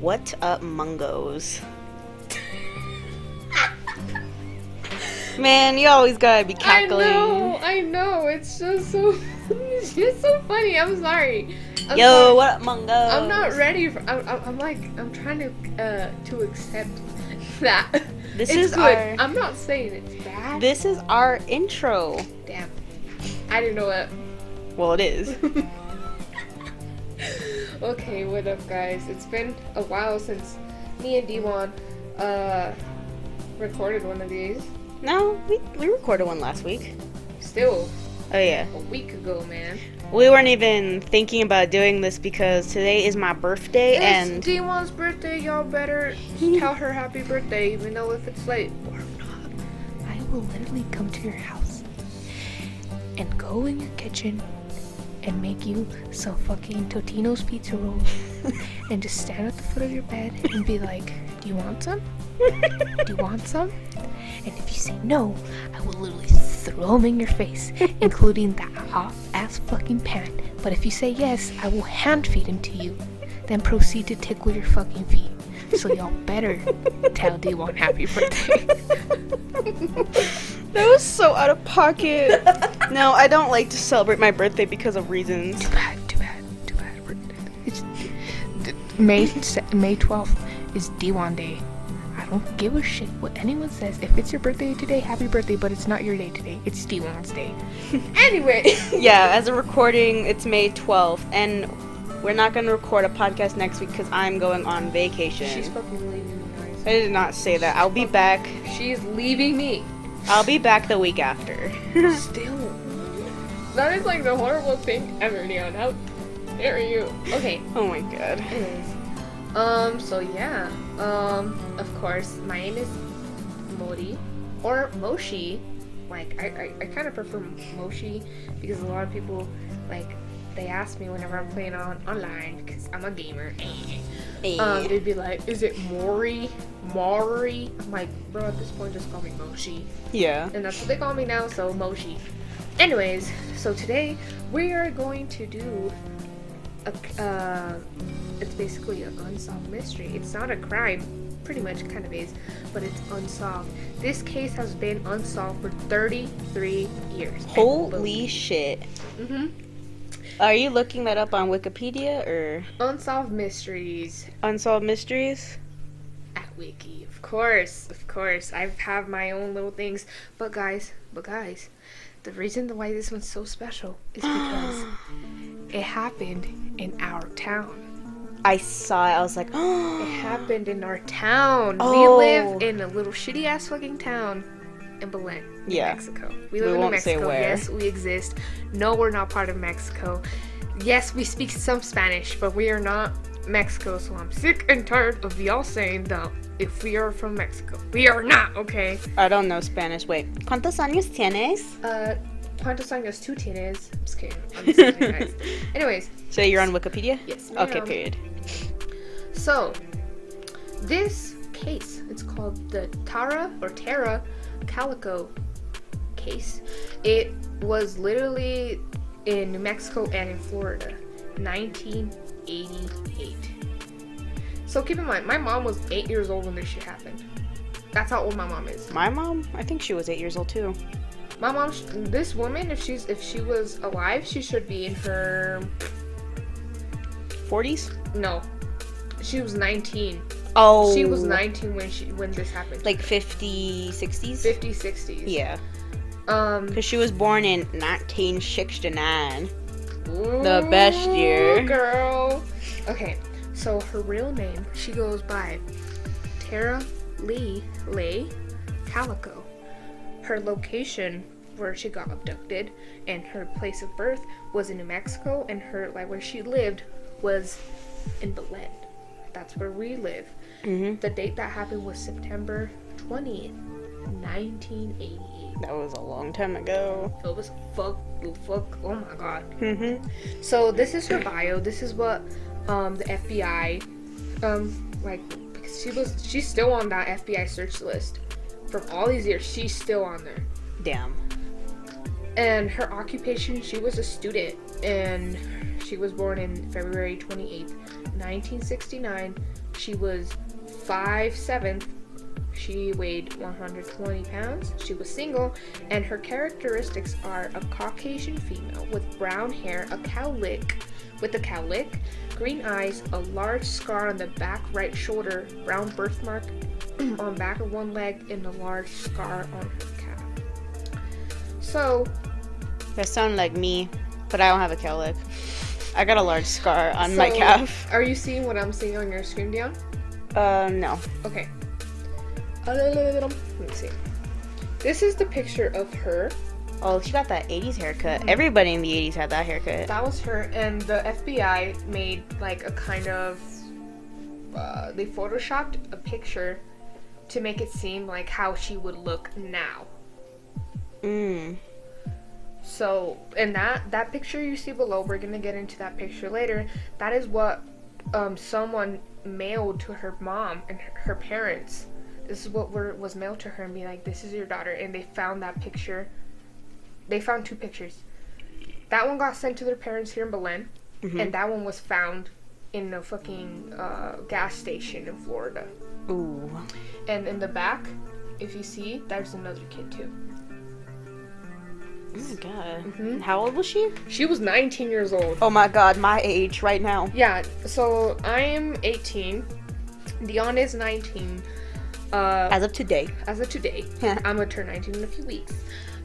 What up, mungos? Man, you always gotta be cackling. I know, I know. It's just so, it's just so funny. I'm sorry. I'm Yo, sorry. what up, mungos? I'm not ready for. I'm, I'm, I'm like, I'm trying to, uh, to accept that. This it's is good. our- I'm not saying it's bad. This is our intro. Damn. I didn't know that. Well, it is. okay, what up, guys? It's been a while since me and Devon uh recorded one of these. no, we, we recorded one last week. Still Oh, yeah. a week ago, man. We weren't even thinking about doing this because today is my birthday and. it's Devon's birthday. Y'all better tell her happy birthday, even though if it's late or not. I will literally come to your house and go in your kitchen and make you some fucking Totino's pizza rolls and just stand at the foot of your bed and be like, "Do you want some? Do you want some?" And if you say no, I will literally throw them in your face, including that hot ass fucking pan. But if you say yes, I will hand feed them to you. Then proceed to tickle your fucking feet. So y'all better tell D1 happy birthday. That was so out of pocket. no, I don't like to celebrate my birthday because of reasons. too bad, too bad, too bad. It's May May 12th is D1 day. I don't give a shit what anyone says. If it's your birthday today, happy birthday, but it's not your day today. It's D1's day. anyway. Yeah, as a recording, it's May 12th, and we're not going to record a podcast next week because I'm going on vacation. She's fucking leaving me, I did not say that. I'll be back. She's leaving me. I'll be back the week after. Still. That is like the horrible thing ever, Leon. How dare you? Okay. oh my god. Anyways, um, so yeah, um, of course, my name is Modi or Moshi. Like, I, I, I kind of prefer Moshi because a lot of people, like, they ask me whenever I'm playing on online because I'm a gamer. Um, they'd be like, "Is it Mori? Mori?" I'm like, bro, at this point, just call me Moshi yeah. and that's what they call me now, so Moshi. Anyways, so today we are going to do a, uh, it's basically an unsolved mystery. It's not a crime, pretty much kind of is, but it's unsolved. This case has been unsolved for 33 years. Holy shit. hmm Are you looking that up on Wikipedia or Unsolved mysteries Unsolved Mysteries? Wiki, of course, of course. I have my own little things, but guys, but guys, the reason why this one's so special is because it happened in our town. I saw it. I was like, oh. It oh. happened in our town. Oh. We live oh. in a little shitty ass fucking town in Belen, Yeah. Mexico. We We live in won't say Mexico. where. Yes, we exist. No, we're not part of Mexico. Yes, we speak some Spanish, but we are not Mexico. So I'm sick and tired of y'all saying that if we are from Mexico, we are not. Okay. I don't know Spanish. Wait. ¿Cuántos años tienes? Uh, ¿Cuántos años tú tienes? I'm just kidding. I'm just kidding, guys. Anyways, So you're on Wikipedia? Yes, Okay, ma'am. period. So, this case, it's called the Tara or Tara Calico case. It was literally in New Mexico and in Florida, 1988. So keep in mind, my mom was eight years old when this shit happened. That's how old my mom is. My mom? I think she was eight years old too. My mom, this woman, if she's if she was alive, she should be in her 40s? no, she was 19. Oh. She was 19 when she when this happened. Like 50, 60s? 50s, 60s. Yeah. Um, Because she was born in 1969. The best year. girl. Okay, so her real name, she goes by Tara Lee Lay Calico. Her location where she got abducted and her place of birth was in New Mexico, and her like where she lived was in Belen. That's where we live. Mm-hmm. The date that happened was September 20th, 1988. That was a long time ago. It was fuck, fuck, oh my god. Mm-hmm. So this is her bio. This is what um, the FBI, um, like, because she was, she's still on that FBI search list from all these years. She's still on there. Damn. And her occupation, she was a student, and She was born in February 28th, 1969. She was 5'7". She weighed 120 pounds. She was single, and her characteristics are a Caucasian female with brown hair, a cowlick, with a cowlick, green eyes, a large scar on the back right shoulder, brown birthmark on back of one leg, and a large scar on her calf. So, That sound like me, but I don't have a cowlick. I got a large scar on my calf. Are you seeing what I'm seeing on your screen, Dion? Uh, no. Okay. Let me see. This is the picture of her. Oh, she got that 80s haircut. Mhm. Everybody in the 80s had that haircut. That was her, and the FBI made like a kind of. Uh, they photoshopped a picture to make it seem like how she would look now. Mm. So, and that that picture you see below, we're gonna get into that picture later. That is what um, someone mailed to her mom and her, her parents. This is what were, was mailed to her and be like, "This is your daughter," and they found that picture. They found two pictures. That one got sent to their parents here in Belen, Mhm. and that one was found in a fucking uh, gas station in Florida. Ooh. And in the back, if you see, there's another kid too. Oh my god. Mhm. How old was she? She was 19 years old. Oh my god, my age right now. Yeah, so I'm 18. Dion is 19. Uh, As of today. as of today, I'm gonna turn 19 in a few weeks.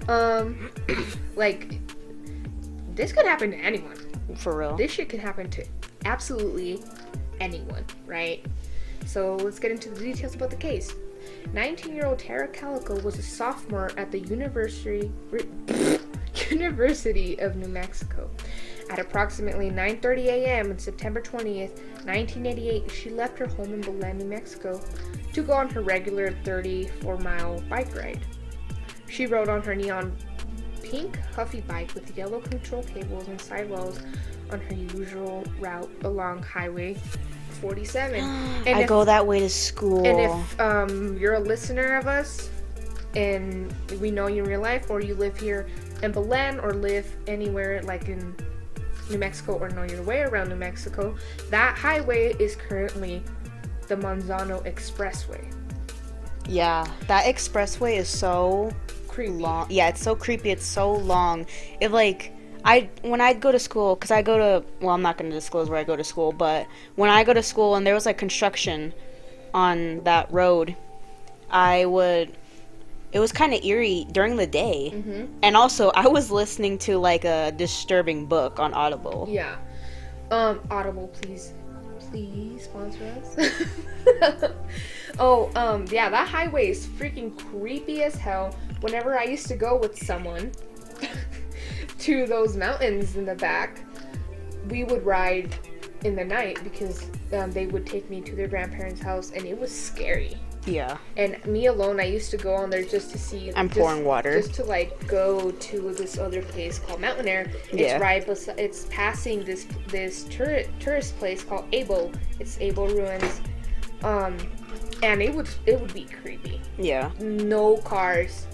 Um, like, this could happen to anyone. For real. This shit could happen to absolutely anyone, right? So let's get into the details about the case. 19-year-old Tara Calico was a sophomore at the University University of New Mexico. At approximately 9:30 a.m. on September 20th, 1988, she left her home in Belen, New Mexico, to go on her regular 34-mile bike ride. She rode on her neon pink Huffy bike with yellow control cables and sidewalls on her usual route along Highway 47. And I if- go that way to school. and if um, you're a listener of us and we know you in real life, or you live here in Belen or live anywhere like in New Mexico or know your way around New Mexico, that highway is currently the Manzano Expressway. yeah, that expressway is so Creepy. long. Yeah, it's so creepy. It's so long. It like I when I'd go to school because I go to well I'm not going to disclose where I go to school, but when I go to school and there was like construction on that road, I would. It was kind of eerie during the day, Mm-hmm. and also I was listening to like a disturbing book on Audible. Yeah. Um, Audible, please, please sponsor us. oh, um, yeah, that highway is freaking creepy as hell. Whenever I used to go with someone to those mountains in the back, we would ride in the night because um, they would take me to their grandparents' house, and it was scary. Yeah, And me alone, I used to go on there just to see. I'm just- pouring water. Just to like go to this other place called Mountainair. It's Yeah. right, bes- it's passing this this tour- tourist place called Abo. It's Abo Ruins. Um, and it would it would be creepy. yeah. No cars.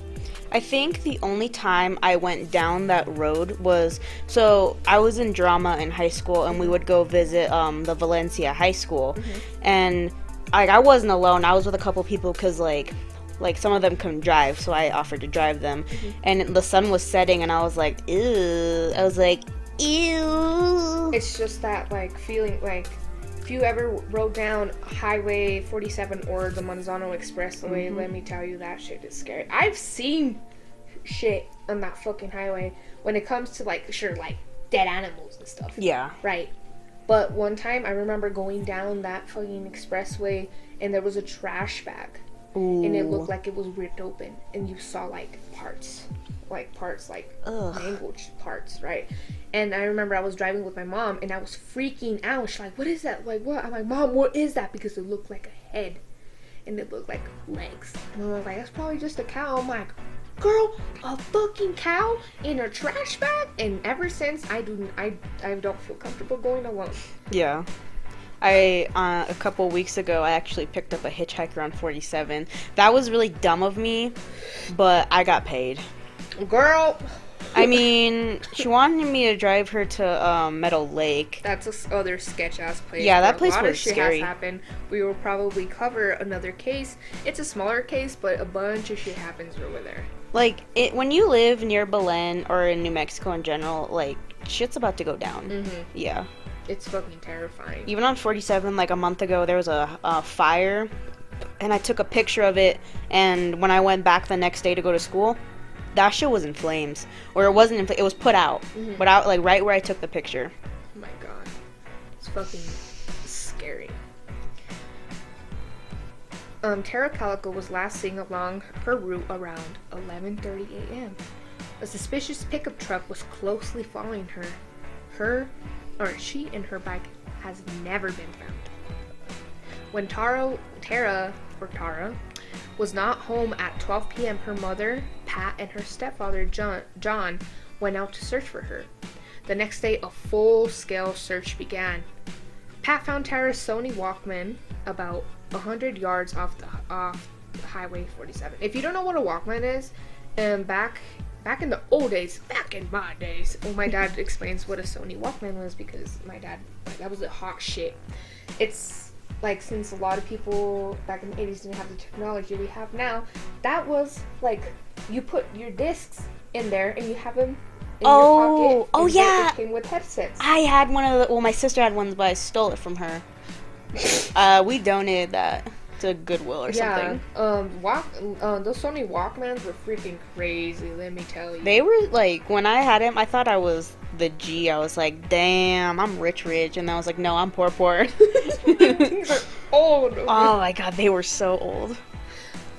I think the only time I went down that road was so I was in drama in high school and we would go visit um, the Valencia High School, and like I wasn't alone. I was with a couple people because like like some of them couldn't drive, so I offered to drive them, and the sun was setting, and I was like, ew. I was like, ew. It's just that like feeling like if you ever rode down Highway 47 or the Manzano Expressway, mm-hmm. let me tell you that shit is scary. I've seen shit on that fucking highway when it comes to like sure like dead animals and stuff. Yeah. Right. But one time I remember going down that fucking expressway and there was a trash bag Ooh. and it looked like it was ripped open and you saw like parts. Like parts like Ugh. language parts, right? And I remember I was driving with my mom and I was freaking out. She's like, What is that? Like what? I'm like, Mom, what is that? Because it looked like a head and it looked like legs. And I was like, That's probably just a cow. I'm like, Girl, a fucking cow in a trash bag? And ever since I do I I don't feel comfortable going alone. Yeah. I uh, a couple weeks ago I actually picked up a hitchhiker on 47. That was really dumb of me, but I got paid. Girl, I mean, she wanted me to drive her to um, Meadow Lake. That's a other sketch ass place. Yeah, that place a lot of was shit scary. Has happened. We will probably cover another case. It's a smaller case, but a bunch of shit happens over there. Like, it, when you live near Belen or in New Mexico in general, like, shit's about to go down. Mm-hmm. Yeah. It's fucking terrifying. Even on 47, like a month ago, there was a, a fire, and I took a picture of it. And when I went back the next day to go to school, that shit was in flames, or it wasn't in. fl- It was put out, Mhm. but out like right where I took the picture. Oh my god. It's fucking scary. Um, Tara Calico was last seen along her route around 11:30 a.m. A suspicious pickup truck was closely following her. Her, or she and her bike has never been found. When Tara, Tara, or Tara, was not home at 12 p.m., her mother, Pat, and her stepfather, John, John, went out to search for her. The next day, a full scale search began. Pat found Tara's Sony Walkman about 100 yards off the off Highway 47. If you don't know what a Walkman is, um, back back in the old days, back in my days, well, my dad explains what a Sony Walkman was because my dad like, that was the hot shit. It's like since a lot of people back in the 80s didn't have the technology we have now, that was like you put your discs in there and you have them in Oh, your pocket. oh, and yeah. It came with headsets. I had one of the. Well, my sister had one, but I stole it from her. uh, we donated that to Goodwill or something. Um, walk. Uh, those Sony Walkmans were freaking crazy. Let me tell you. They were like when I had him, I thought I was the G. I was like, damn, I'm rich, rich, and I was like, no, I'm poor, poor. Things are old. oh my god, they were so old.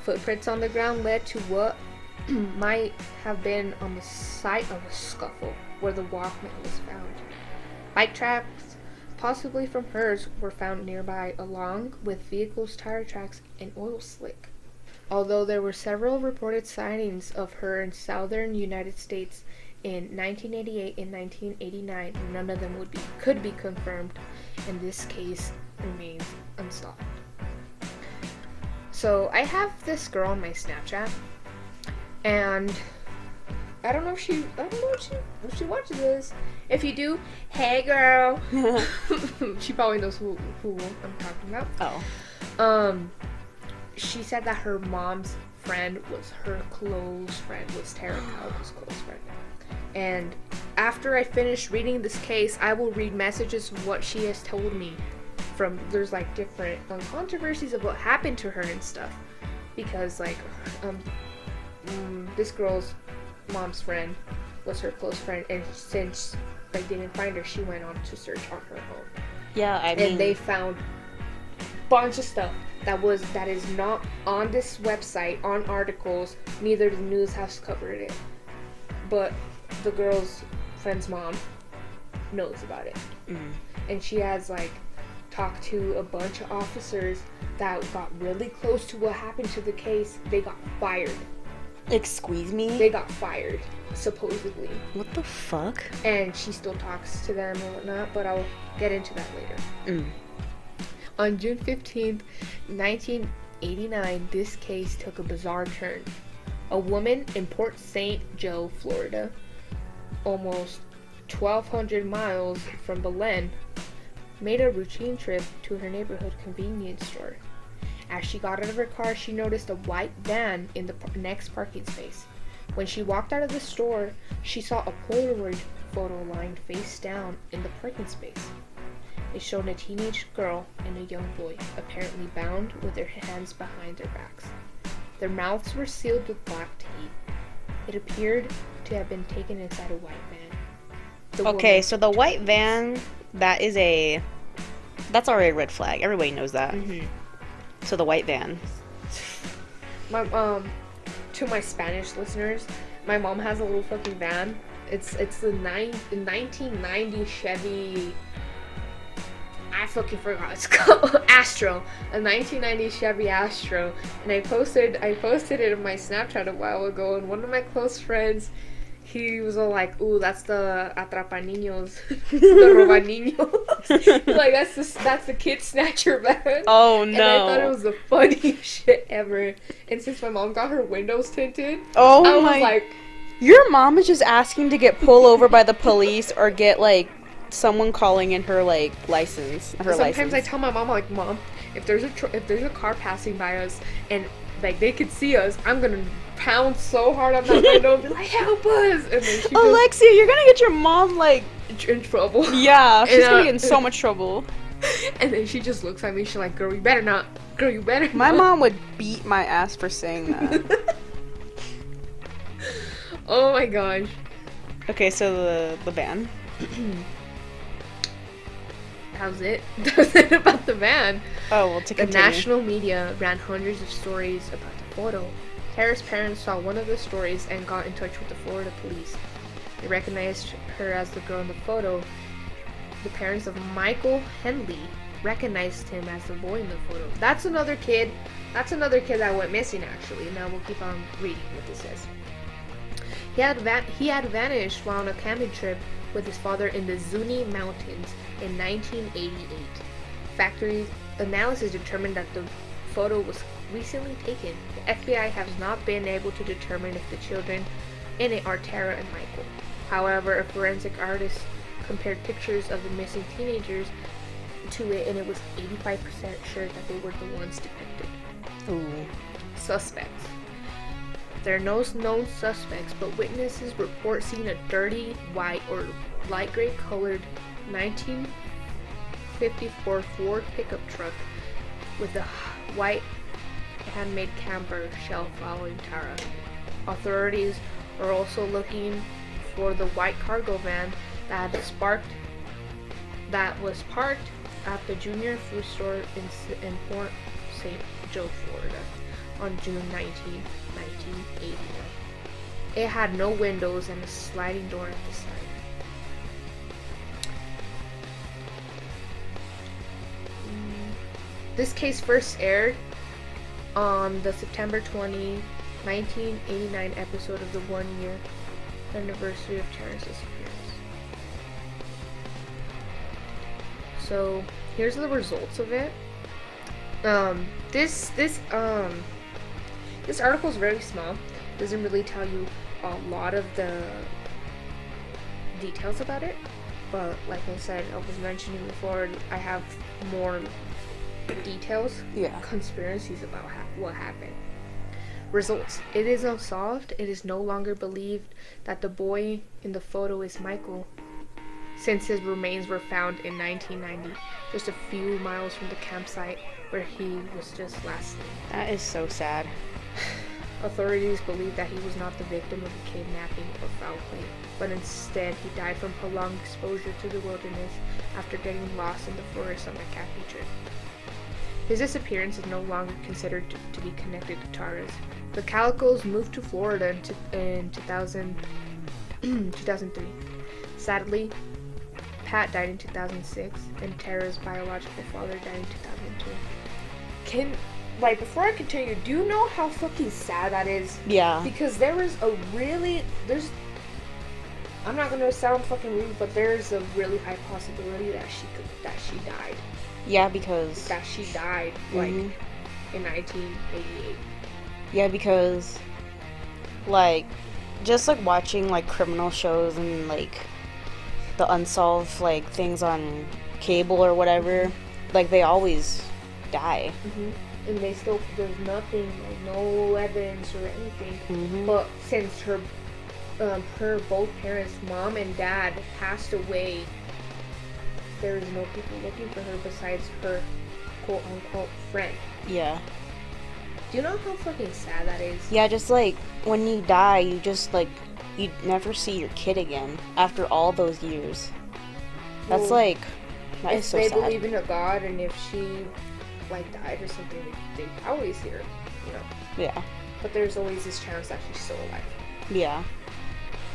Footprints on the ground led to what might have been on the site of a scuffle where the Walkman was found. Bike tracks, possibly from hers, were found nearby, along with vehicles' tire tracks and oil slick. Although there were several reported sightings of her in southern United States in 1988 and 1989, none of them would be could be confirmed, and this case remains unsolved. So I have this girl on my Snapchat, and I don't know if she I don't know if she if she watches this. If you do, hey girl. she probably knows who who I'm talking about. oh. Um, she said that her mom's friend was her close friend, was Tara Calico's close friend. And after I finish reading this case, I will read messages of what she has told me. From there's like different um, controversies of what happened to her and stuff, because like um, um this girl's mom's friend was her close friend, and since they didn't find her, she went on to search on her own. Yeah, I mean, and they found bunch of stuff that was that is not on this website on articles neither the news has covered it. But the girl's friend's mom knows about it. Mm. and she has like talked to a bunch of officers that got really close to what happened to the case. They got fired like squeeze me. they got fired supposedly what the fuck? and she still talks to them and whatnot but i'll get into that later Mm. On June 15th, 1989, this case took a bizarre turn. A woman in Port St. Joe, Florida, almost 1,200 miles from Belen, made a routine trip to her neighborhood convenience store. As she got out of her car, she noticed a white van in the next parking space. When she walked out of the store, she saw a Polaroid photo lying face down in the parking space. It showed a teenage girl and a young boy, apparently bound with their hands behind their backs. Their mouths were sealed with black tape. It appeared to have been taken inside a white van. The Okay, so the white van, that is a. That's already a red flag. Everybody knows that. Mhm. So the white van. My um, to my Spanish listeners, my mom has a little fucking van. It's it's the nine the 1990 Chevy. I fucking forgot. It's called Astro, a 1990 Chevy Astro, and I posted I posted it in my Snapchat a while ago, and one of my close friends. He was all like, "Ooh, that's the atrapa niños, the roba niños. like that's the that's the kid snatcher van." Oh no! And I thought it was the funniest shit ever. And since my mom got her windows tinted, oh I was my. like, Your mom is just asking to get pulled over by the police or get like someone calling in her like license. Her Sometimes license. I tell my mom like, "Mom, if there's a tr- if there's a car passing by us and like they could see us, I'm gonna pound so hard on that window and be like, help us!" And then she goes Alexia, you're gonna get your mom like in trouble. yeah, she's And, gonna uh, get in so much trouble. And then she just looks at me. She's like, "Girl, you better not. Girl, you better." My not." mom would beat my ass for saying that. oh my gosh. okay, so the the ban. That was it. That was it about the van. Oh well, to The continue. national media ran hundreds of stories about the photo. Tara's parents saw one of the stories and got in touch with the Florida police. They recognized her as the girl in the photo. The parents of Michael Henley recognized him as the boy in the photo. That's another kid. That's another kid that went missing actually. Now we'll keep on reading what this says. He had he had vanished while on a camping trip with his father in the Zuni Mountains in 1988. Factory analysis determined that the photo was recently taken. The FBI has not been able to determine if the children in it are Tara and Michael. However, a forensic artist compared pictures of the missing teenagers to it, and it was 85% sure that they were the ones depicted. Ooh. Suspects. There are no known suspects, but witnesses report seeing a dirty, white, or light gray colored 1954 Ford pickup truck with a white handmade camper shell following Tara. Authorities are also looking for the white cargo van that sparked that was parked at the junior food store in, in Port St. Joe, Florida on June 19, 1989. It had no windows and a sliding door at the side. Mm, This case first aired on the September 20, 1989 episode of the one year anniversary of Tara's disappearance. So here's the results of it. Um, this this um this article is very small. Doesn't really tell you a lot of the details about it. But like I said, I was mentioning before, I have more details, Yeah. conspiracies about ha- what happened. Results. It is unsolved. It is no longer believed that the boy in the photo is Michael, since his remains were found in 1990, just a few miles from the campsite where he was just last seen. That is so sad. Authorities believe that he was not the victim of a kidnapping or foul play, but instead he died from prolonged exposure to the wilderness after getting lost in the forest on a camping trip. His disappearance is no longer considered to, to be connected to Tara's. The Calicos moved to Florida in, t- in 2000, 2003. Sadly, Pat died in 2006, and Tara's biological father died in 2002. Can, like, before I continue, do you know how fucking sad that is? Yeah. Because there is a really, there's, I'm not gonna sound fucking rude, but there's a really high possibility that she could, that she died. Yeah, because That she died, like, Mhm. in 1988. yeah, because like just like watching like criminal shows and like the unsolved like things on cable or whatever, like they always die. hmm And they still, there's nothing, like, no evidence or anything. Mhm. But since her, um, her both parents, mom and dad, passed away, there is no people looking for her besides her quote unquote friend. Yeah. Do you know how fucking sad that is? Yeah, just like when you die, you just like you never see your kid again after all those years. That's Well, like that if is so they sad. believe in a god and if she like died or something, they see her, you know. yeah. But there's always this chance that she's still alive. Yeah.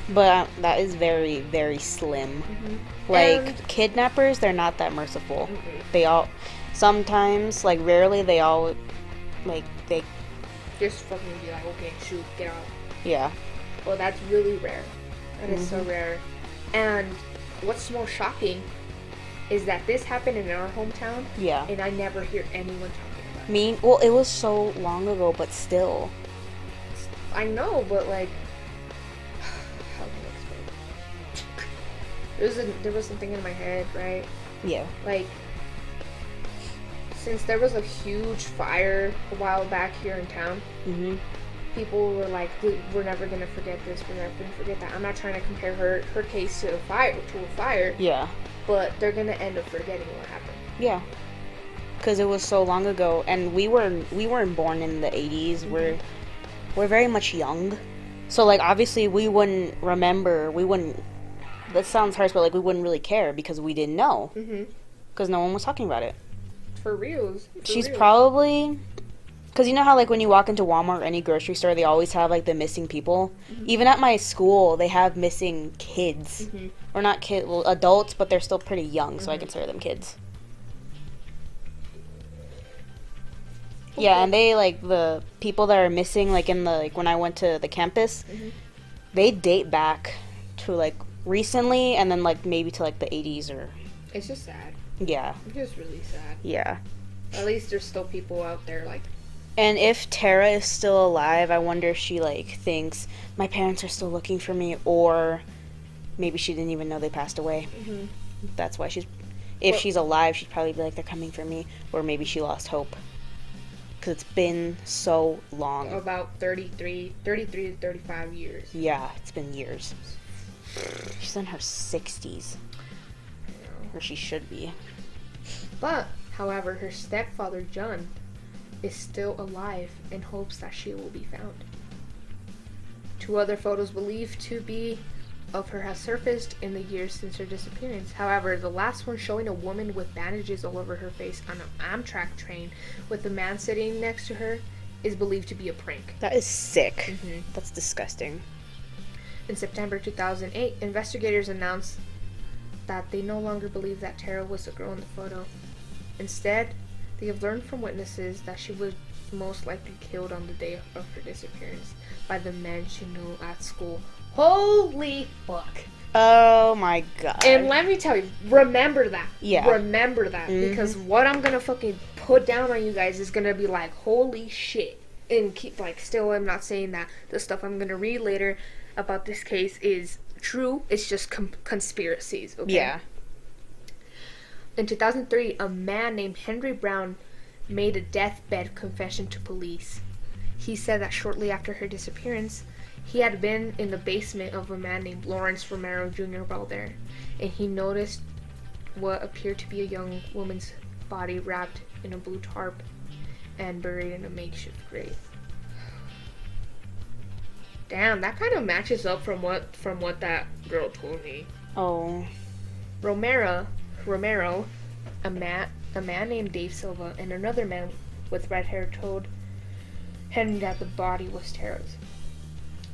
But that is very very slim. Mm-hmm. Like And- kidnappers, they're not that merciful. Mhm. They all sometimes like rarely they all like they Just fucking be like, okay, shoot, get out. yeah. Well, that's really rare. That is so Mhm. rare. And what's more shocking is that this happened in our hometown, Yeah. and I never hear anyone talking about it. mean well it was so long ago but still I know, but like, there was a, there was something in my head, right? Yeah. Like since there was a huge fire a while back here in town, Mhm. people were like, "We're never gonna forget this. We're never gonna forget that." I'm not trying to compare her her case to a fire to a fire, Yeah. but they're gonna end up forgetting what happened. Yeah. Because it was so long ago, and we were we weren't born in the 80s. We're we're very much young, so like obviously we wouldn't remember. We wouldn't. That sounds harsh, but like we wouldn't really care because we didn't know Mm-hmm. because no one was talking about it. For reals. for She's reals. probably because you know how like when you walk into Walmart or any grocery store, they always have like the missing people. Even at my school, they have missing kids, Mhm. or not kids, well, adults, but they're still pretty young, so I consider them kids. Yeah, and they like the people that are missing, like in the like when I went to the campus, Mhm. they date back to like recently, and then like maybe to like the 80s or It's just sad. yeah, It's just really sad. yeah. At least there's still people out there like And if Tara is still alive, I wonder if she like thinks my parents are still looking for me, or maybe she didn't even know they passed away. Mhm. That's why she's. If Well- she's alive, she'd probably be like they're coming for me, or maybe she lost hope. Cause it's been so long. about 33, 33 to 35 years. Yeah, it's been years. She's in her sixties, or she should be. But, however, her stepfather, John, is still alive and hopes that she will be found. Two other photos believed to be of her has surfaced in the years since her disappearance. However, the last one showing a woman with bandages all over her face on an Amtrak train with a man sitting next to her is believed to be a prank. That is sick. Mhm. That's disgusting. In September 2008, investigators announced that they no longer believe that Tara was the girl in the photo. Instead, they have learned from witnesses that she was most likely killed on the day of her disappearance by the men she knew at school. Holy fuck. Oh my god. And let me tell you, remember that. Yeah. Remember that. Mhm. Because what I'm gonna fucking put down on you guys is gonna be like, holy shit. And keep, like, still, I'm not saying that the stuff I'm gonna read later about this case is true. It's just com- conspiracies, okay? yeah. In 2003, a man named Henry Brown made a deathbed confession to police. He said that shortly after her disappearance, he had been in the basement of a man named Lawrence Romero Jr. while there, and he noticed what appeared to be a young woman's body wrapped in a blue tarp and buried in a makeshift grave. Damn, that kind of matches up from what from what that girl told me. Oh. Romero, Romero, a man, a man named Dave Silva, and another man with red hair told Henry that the body was Tara's.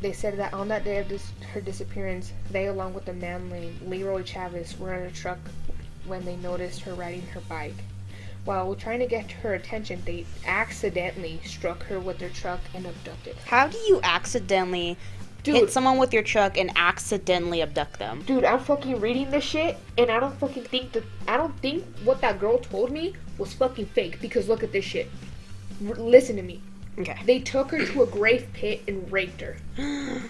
They said that on that day of dis- her disappearance, they, along with a man named Leroy Chavez, were in a truck when they noticed her riding her bike. While trying to get her attention, they accidentally struck her with their truck and abducted her. How do you accidentally Dude. hit someone with your truck and accidentally abduct them? Dude, I'm fucking reading this shit, and I don't fucking think that I don't think what that girl told me was fucking fake. Because look at this shit. R- listen to me. Okay. They took her to a grave pit and raped her.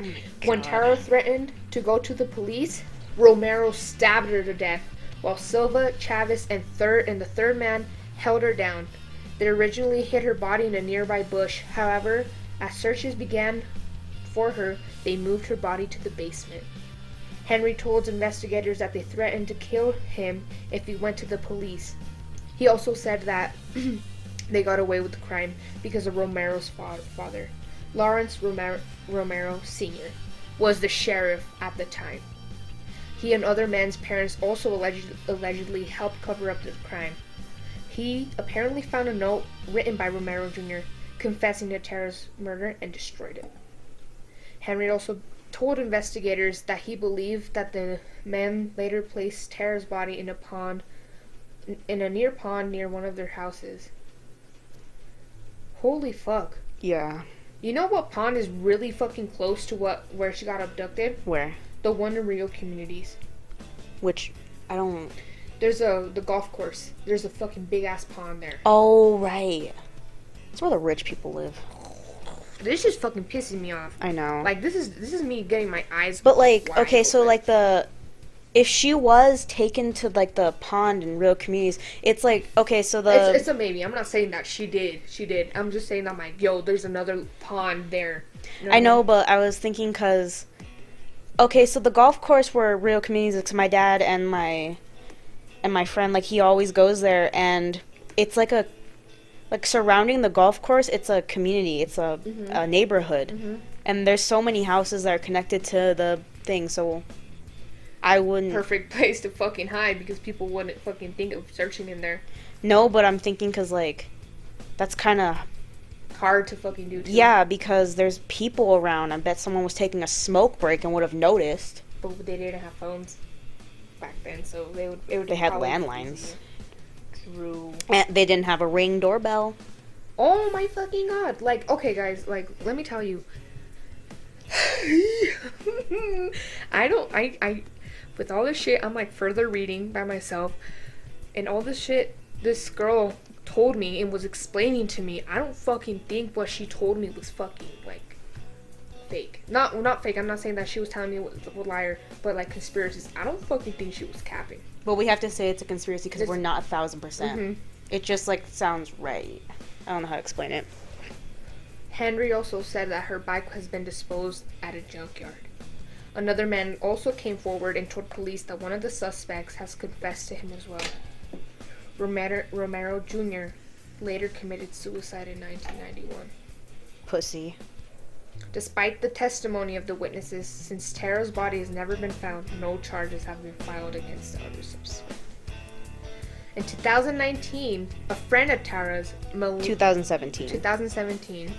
Oh when God. Tara threatened to go to the police, Romero stabbed her to death, while Silva, Chavez, and third and the third man held her down. They originally hid her body in a nearby bush. However, as searches began for her, they moved her body to the basement. Henry told investigators that they threatened to kill him if he went to the police. He also said that they got away with the crime because of Romero's fa- father, Lawrence Romero, Romero Sr., was the sheriff at the time. He and other men's parents also alleged, allegedly helped cover up the crime. He apparently found a note written by Romero Jr. confessing to Tara's murder and destroyed it. Henry also told investigators that he believed that the men later placed Tara's body in a pond in a near pond near one of their houses. Holy fuck. Yeah. You know what pond is really fucking close to what where she got abducted? Where? The one in Rio communities. Which I don't. There's a the golf course. There's a fucking big ass pond there. Oh right. That's where the rich people live. this is fucking pissing me off. I know. Like this is this is me getting my eyes. But like, okay, so like the if she was taken to like the pond in Rio communities, it's like okay, so the it's, it's a maybe. I'm not saying that she did. She did. I'm just saying that like, yo, there's another pond there. You I what know, mean? but I was thinking because okay, so the golf course where Rio communities, it's my dad and my and my friend, like he always goes there, and it's like a like surrounding the golf course, it's a community, it's a, a neighborhood, Mhm. and there's so many houses that are connected to the thing, so I wouldn't. Perfect place to fucking hide because people wouldn't fucking think of searching in there. No, but I'm thinking because like that's kind of Hard to fucking do. Too. yeah, because there's people around. I bet someone was taking a smoke break and would have noticed. But they didn't have phones back then, so they would. It would They had landlines. True. And they didn't have a ring doorbell. Oh my fucking god! Like, okay, guys, like, let me tell you. I don't. I. I. With all this shit, I'm like further reading by myself, and all this shit this girl told me and was explaining to me. I don't fucking think what she told me was fucking like fake. Not not fake. I'm not saying that she was telling me was a liar, but like conspiracies. I don't fucking think she was capping. But we have to say it's a conspiracy because we're not a thousand percent. Mhm. It just like sounds right. I don't know how to explain it. Henry also said that her bike has been disposed at a junkyard. Another man also came forward and told police that one of the suspects has confessed to him as well. Romero, Romero Jr. later committed suicide in 1991. Pussy. Despite the testimony of the witnesses, since Tara's body has never been found, no charges have been filed against the other. In 2019, a friend of Tara's, Mel- 2017. 2017,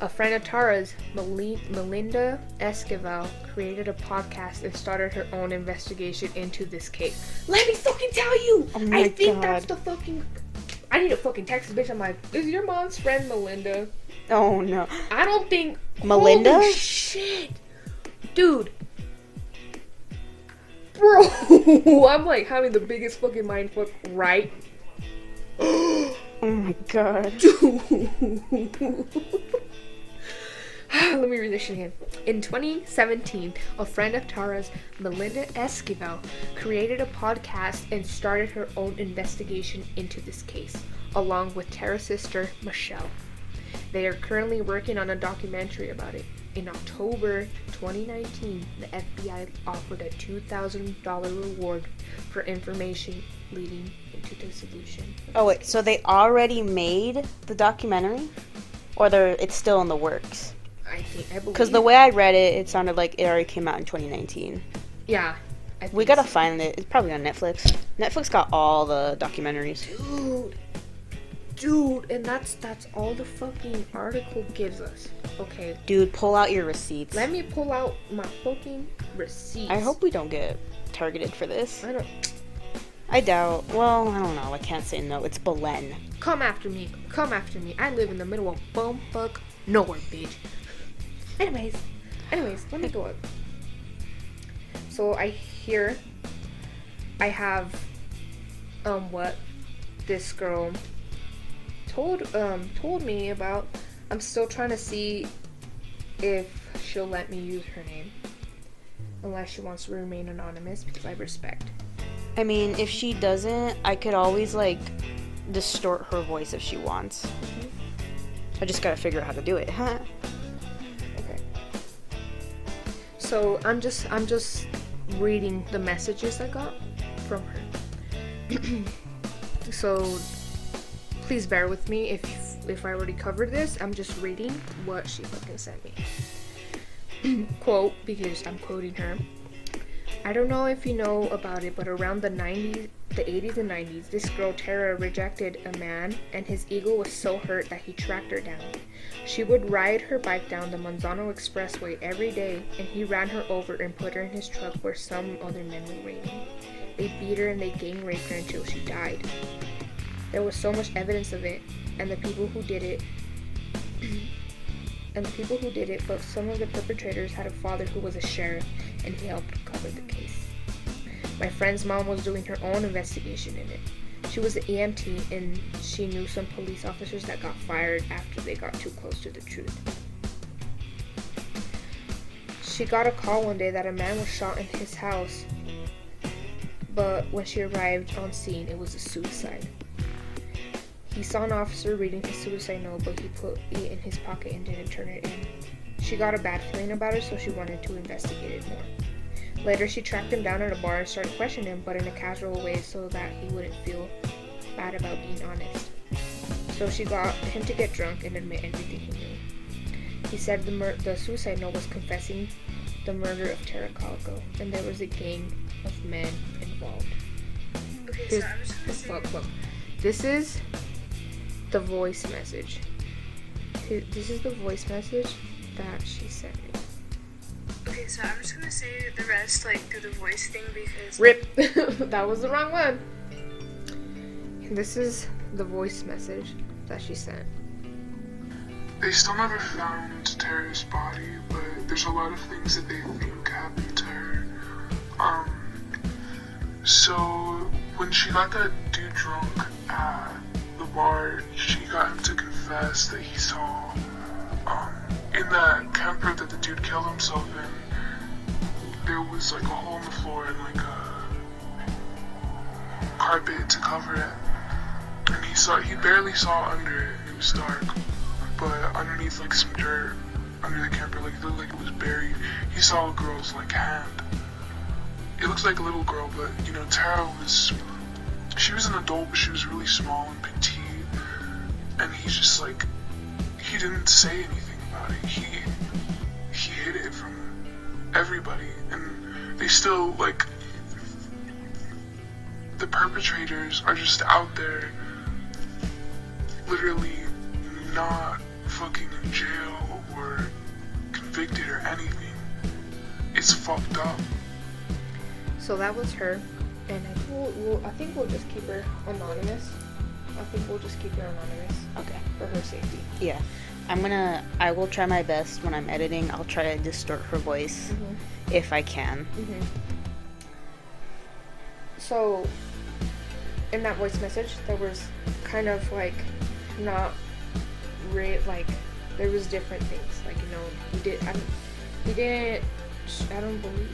a friend of Tara's, Melinda Esquibel, created a podcast and started her own investigation into this case. Let me fucking tell you! Oh I think that's the fucking. I need a fucking text bitch. I'm like, is your mom's friend Melinda? Oh no. I don't think. Melinda? Holy shit! Dude. Bro, I'm like having the biggest fucking mind fuck right. Oh my god. Let me read this shit again. In 2017, a friend of Tara's, Melinda Esquibel, created a podcast and started her own investigation into this case, along with Tara's sister, Michelle. They are currently working on a documentary about it. In October 2019, the FBI offered a $2,000 reward for information leading into the solution. Oh wait, so they already made the documentary, or they're it's still in the works? I think I believe Because the way I read it, it sounded like it already came out in 2019. yeah, I We gotta so. find it. It's probably on Netflix. Netflix got all the documentaries. dude dude and that's that's all the fucking article gives us okay Dude, pull out your receipts. let me pull out my fucking receipts I hope we don't get targeted for this. i don't I doubt. Well, I don't know. I can't say no. It's Belen. come after me come after me i live in the middle of bumfuck nowhere bitch anyways anyways let me go up so i hear i have um what this girl told um told me about i'm still trying to see if she'll let me use her name unless she wants to remain anonymous because i respect I mean, if she doesn't, I could always like distort her voice if she wants. I just gotta figure out how to do it. Huh? So I'm just I'm just reading the messages I got from her. so please bear with me if if I already covered this. I'm just reading what she fucking sent me. Quote because I'm quoting her. I don't know if you know about it, but around the 90s, the 80s and 90s, this girl Tara rejected a man, and his ego was so hurt that he tracked her down. She would ride her bike down the Manzano Expressway every day, and he ran her over and put her in his truck where some other men were waiting. They beat her and they gang raped her until she died. There was so much evidence of it, and the people who did it and the people who did it, but some of the perpetrators had a father who was a sheriff and he helped cover the case. My friend's mom was doing her own investigation in it. She was an EMT and she knew some police officers that got fired after they got too close to the truth. She got a call one day that a man was shot in his house, but when she arrived on scene, it was a suicide. He saw an officer reading his suicide note, but he put it in his pocket and didn't turn it in. She got a bad feeling about it, so she wanted to investigate it more. Later, she tracked him down at a bar and started questioning him, but in a casual way so that he wouldn't feel bad about being honest. So she got him to get drunk and admit everything he knew. He said the, mur- the suicide note was confessing the murder of Tara Calico, and there was a gang of men involved. Okay, This, so I was gonna say. look, look. This is the voice message. This is the voice message that she sent me. Okay, so I'm just gonna say the rest like through the voice thing because. Rip. that was the wrong one. And this is the voice message that she sent. They still never found Tara's body, but there's a lot of things that they think happened to her. Um, so when she got that dude drunk at she got him to confess that he saw, um, in that camper that the dude killed himself in, there was like a hole in the floor and like a carpet to cover it. And he saw, he barely saw under it. It was dark but underneath like some dirt under the camper, like it looked like it was buried. He saw a girl's like hand. It looks like a little girl, but you know, Tara was she was an adult, but she was really small and petite. And he just like he didn't say anything about it. He he hid it from everybody, and they still like the perpetrators are just out there literally not fucking in jail or convicted or anything. It's fucked up. So that was her, and I we'll, we'll, I think we'll just keep her anonymous. I think we'll just keep her anonymous Okay. for her safety. Yeah. I'm gonna. I will try my best when I'm editing. I'll try to distort her voice if I can. Mm-hmm. So, in that voice message, there was kind of like not re- like there was different things. Like you know, he did. I, didn't. I don't believe.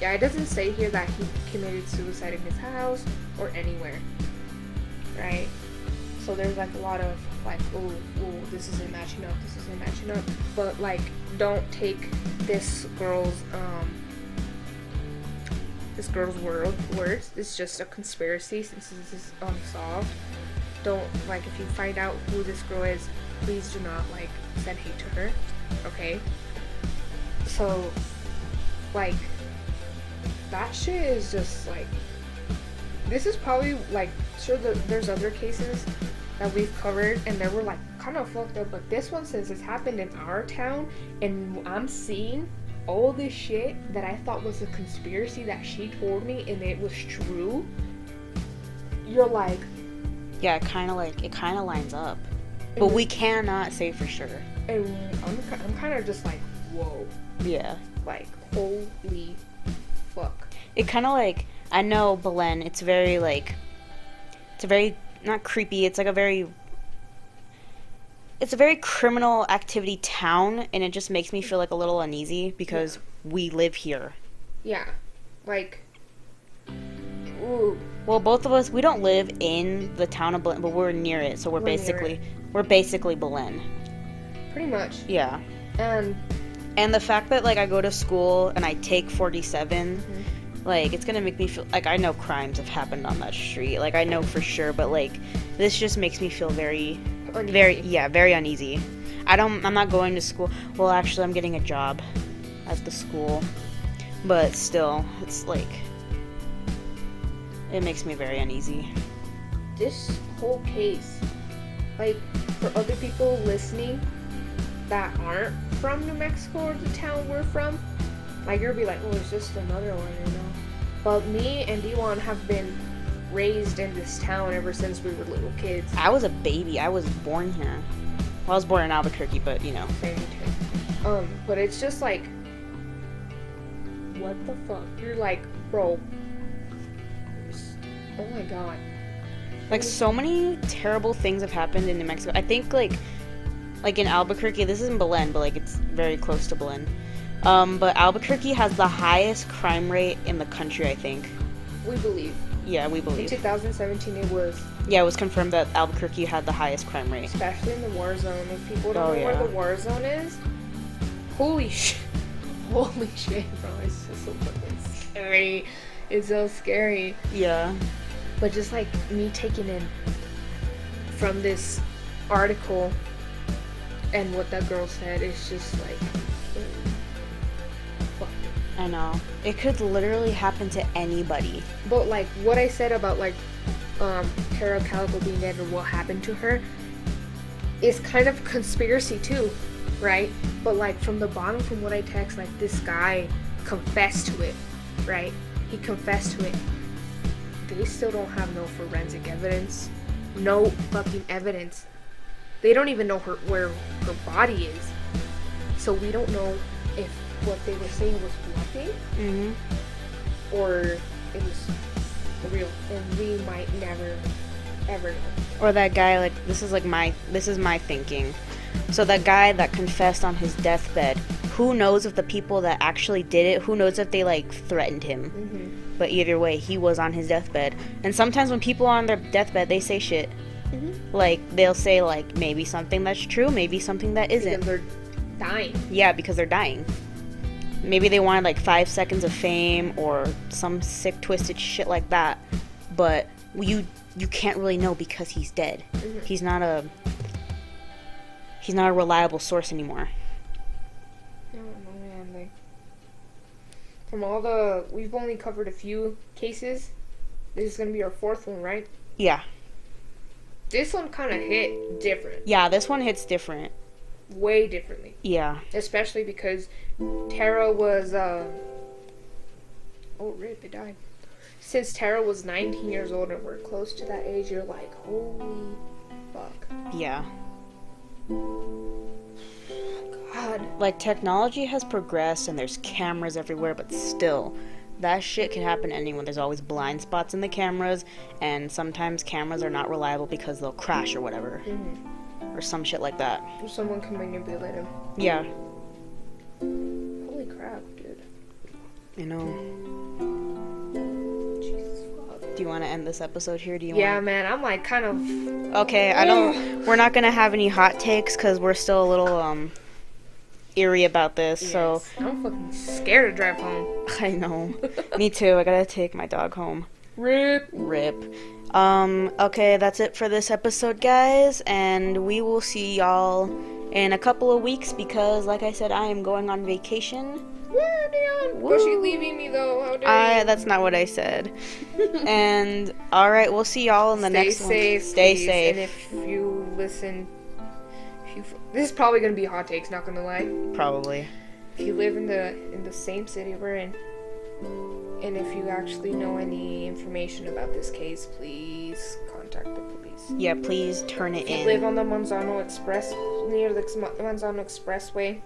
Yeah, it doesn't say here that he committed suicide in his house or anywhere, right? So there's like a lot of like, oh, oh, this isn't matching up, this isn't matching up. But like, don't take this girl's um this girl's word words. It's just a conspiracy since this is unsolved. Don't like if you find out who this girl is, please do not like send hate to her. Okay. So, like, that shit is just like this is probably like sure the, there's other cases that we've covered and they were like kind of fucked up but this one since it's happened in our town and i'm seeing all this shit that i thought was a conspiracy that she told me and it was true you're like Yeah, it kind of like it kind of lines up, but we cannot say for sure. and i'm, I'm kind of just like whoa Yeah. like holy It kind of like I know Belen. It's very like it's a very not creepy. It's like a very it's a very criminal activity town, and it just makes me feel like a little uneasy because we live here. yeah like ooh Well, both of us we don't live in the town of Belen, but we're near it, so we're, We're basically we're basically Belen. pretty much Yeah. and And the fact that like I go to school and I take 47, mm-hmm. Like it's gonna make me feel like I know crimes have happened on that street. Like I know for sure, but like this just makes me feel very, uneasy. very yeah, very uneasy. I don't. I'm not going to school. Well, actually, I'm getting a job at the school, but still, it's like it makes me very uneasy. this whole case, like for other people listening that aren't from New Mexico or the town we're from, like you'll be like, oh, it's just another one, you know. But me and Diwan have been raised in this town ever since we were little kids. I was a baby. I was born here. Well, I was born in Albuquerque, but you know. Same too. Um, but it's just like, what the fuck? You're like, bro. Oh my god. Like so many terrible things have happened in New Mexico. I think like like in Albuquerque. This isn't Belen, but like it's very close to Belen. Um, but Albuquerque has the highest crime rate in the country, I think. We believe. Yeah, we believe. In 2017, it was, Yeah, it was confirmed that Albuquerque had the highest crime rate. especially in the war zone. If people don't Oh, know yeah. where the war zone is, holy shit. Holy shit, bro. It's just so fucking scary. It's so scary. Yeah. But just like me taking in from this article and what that girl said, it's just like. I know. It could literally happen to anybody. But like what I said about like um Tara Calico being dead and what happened to her is kind of conspiracy too, right? But like from the bottom from what I text, like this guy confessed to it, right? He confessed to it. They still don't have no forensic evidence. No fucking evidence. They don't even know her where her body is. So we don't know if what they were saying was bluffing Mm-hmm. or it was real and we might never ever know Or that guy, like, this is like my, this is my thinking. So that guy that confessed on his deathbed, who knows if the people that actually did it, who knows if they, like, threatened him. mm-hmm. But either way, he was on his deathbed. And sometimes when people are on their deathbed, they say shit. Mhm. Like, they'll say, like, maybe something that's true, maybe something that because isn't. they're dying Yeah, because they're dying. Maybe they wanted like five seconds of fame or some sick, twisted shit like that. But you you can't really know because he's dead. Mhm. He's not a he's not a reliable source anymore. Know man like from all the we've only covered a few cases this is gonna be our fourth one right Yeah, this one kind of hit different yeah. This one hits different. way differently Yeah, especially because Tara was uh oh rip it died since Tara was 19 years old and we're close to that age you're like holy fuck yeah. god Like technology has progressed and there's cameras everywhere, but still. That shit can happen to anyone. There's always blind spots in the cameras, and sometimes cameras are not reliable because they'll crash or whatever. Mhm. Or some shit like that. someone can manipulate him Yeah, holy crap dude you know. Jesus. Do you want to end this episode here? Do you Yeah, want? man, I'm like kind of. Okay, I don't. We're not gonna have any hot takes because we're still a little um eerie about this. So I'm fucking scared to drive home. I know. Me too. I gotta take my dog home. Rip. Rip. Um. Okay, that's it for this episode, guys, and we will see y'all in a couple of weeks because, like I said, I am going on vacation. Was she leaving me though? How dare I. you? That's not what I said. and all right, we'll see y'all in the Stay next safe. one. Stay please, safe. And if you listen, if you, this is probably gonna be hot takes. Not gonna lie. Probably. If you live in the in the same city we're in, and if you actually know any information about this case, please contact the police. Yeah, please turn it If you in. live on the Manzano Express near the Manzano Expressway,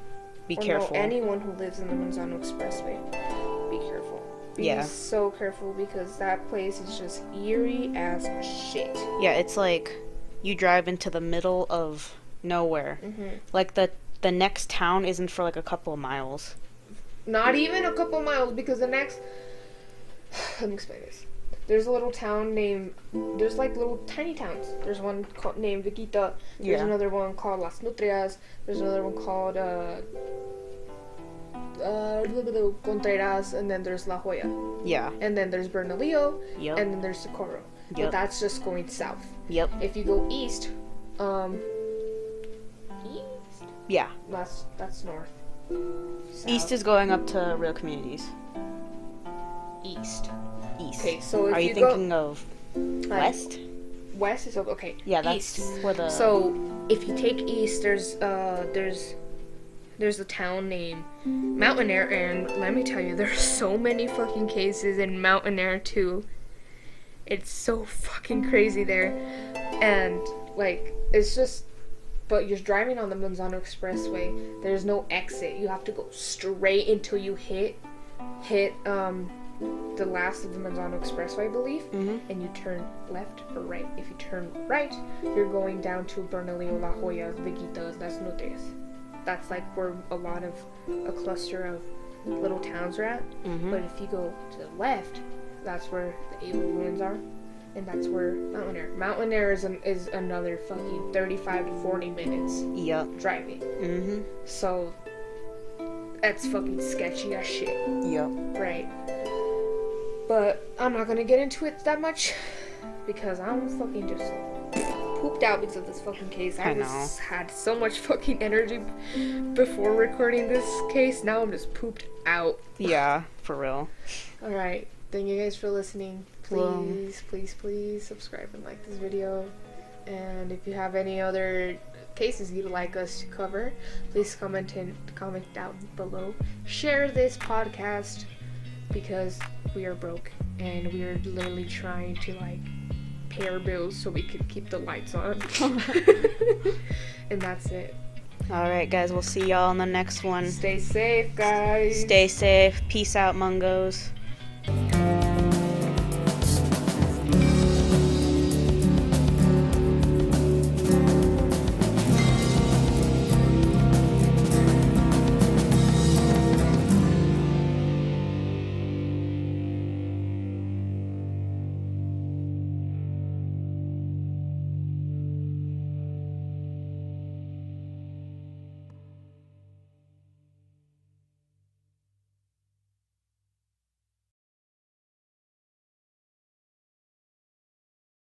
Be or careful. Anyone who lives in the Manzano Expressway, be careful. Be Yeah. so careful because that place is just eerie as shit. Yeah, it's like you drive into the middle of nowhere. hmm Like the the next town isn't for like a couple of miles. Not even a couple of miles because the next. Let me explain this. There's a little town named. There's like little tiny towns. There's one called, named Veguita. There's Yeah. another one called Las Nutrias. There's another one called. Uh, uh, Contreras, and then there's La Joya, Yeah. and then there's Bernalillo, Yep. and then there's Socorro. But that's just going south. Yep. If you go east, um, east, Yeah. that's that's north. East is going up to Rio communities. east. East. Okay, so if Are you, you go- thinking of Like, west? West is okay. Yeah, that's east. where the So if you take east, there's uh there's there's a town named Mountainair, and let me tell you, there's so many fucking cases in Mountainair too. It's so fucking crazy there, and like it's just. But you're driving on the Manzano Expressway. There's no exit. You have to go straight until you hit hit um the last of the Manzano Expressway, I believe, Mhm. and you turn left or right. If you turn right, you're going down to Bernalillo, La Joya, Veguitas, Las Nutrias. That's like where a lot of a cluster of little towns are at. Mhm. But if you go to the left, that's where the Abo ruins are, and that's where Mountainair. Mountain Air is, an, is another fucking 35 to 40 minutes Yep. driving. Mhm. So that's fucking sketchy as shit, Yep. right? But I'm not gonna get into it that much because I'm fucking just pooped out because of this fucking case. I, I was had so much fucking energy before recording this case. Now I'm just pooped out. Yeah. For real. All right. Thank you guys for listening. Please, Well- please, please subscribe and like this video. And if you have any other cases you'd like us to cover, please comment and comment down below. Share this podcast because we are broke and we are literally trying to like pay our bills so we can keep the lights on. and that's it. All right, guys. We'll see y'all in the next one. Stay safe, guys. Stay safe. Peace out, Mungos.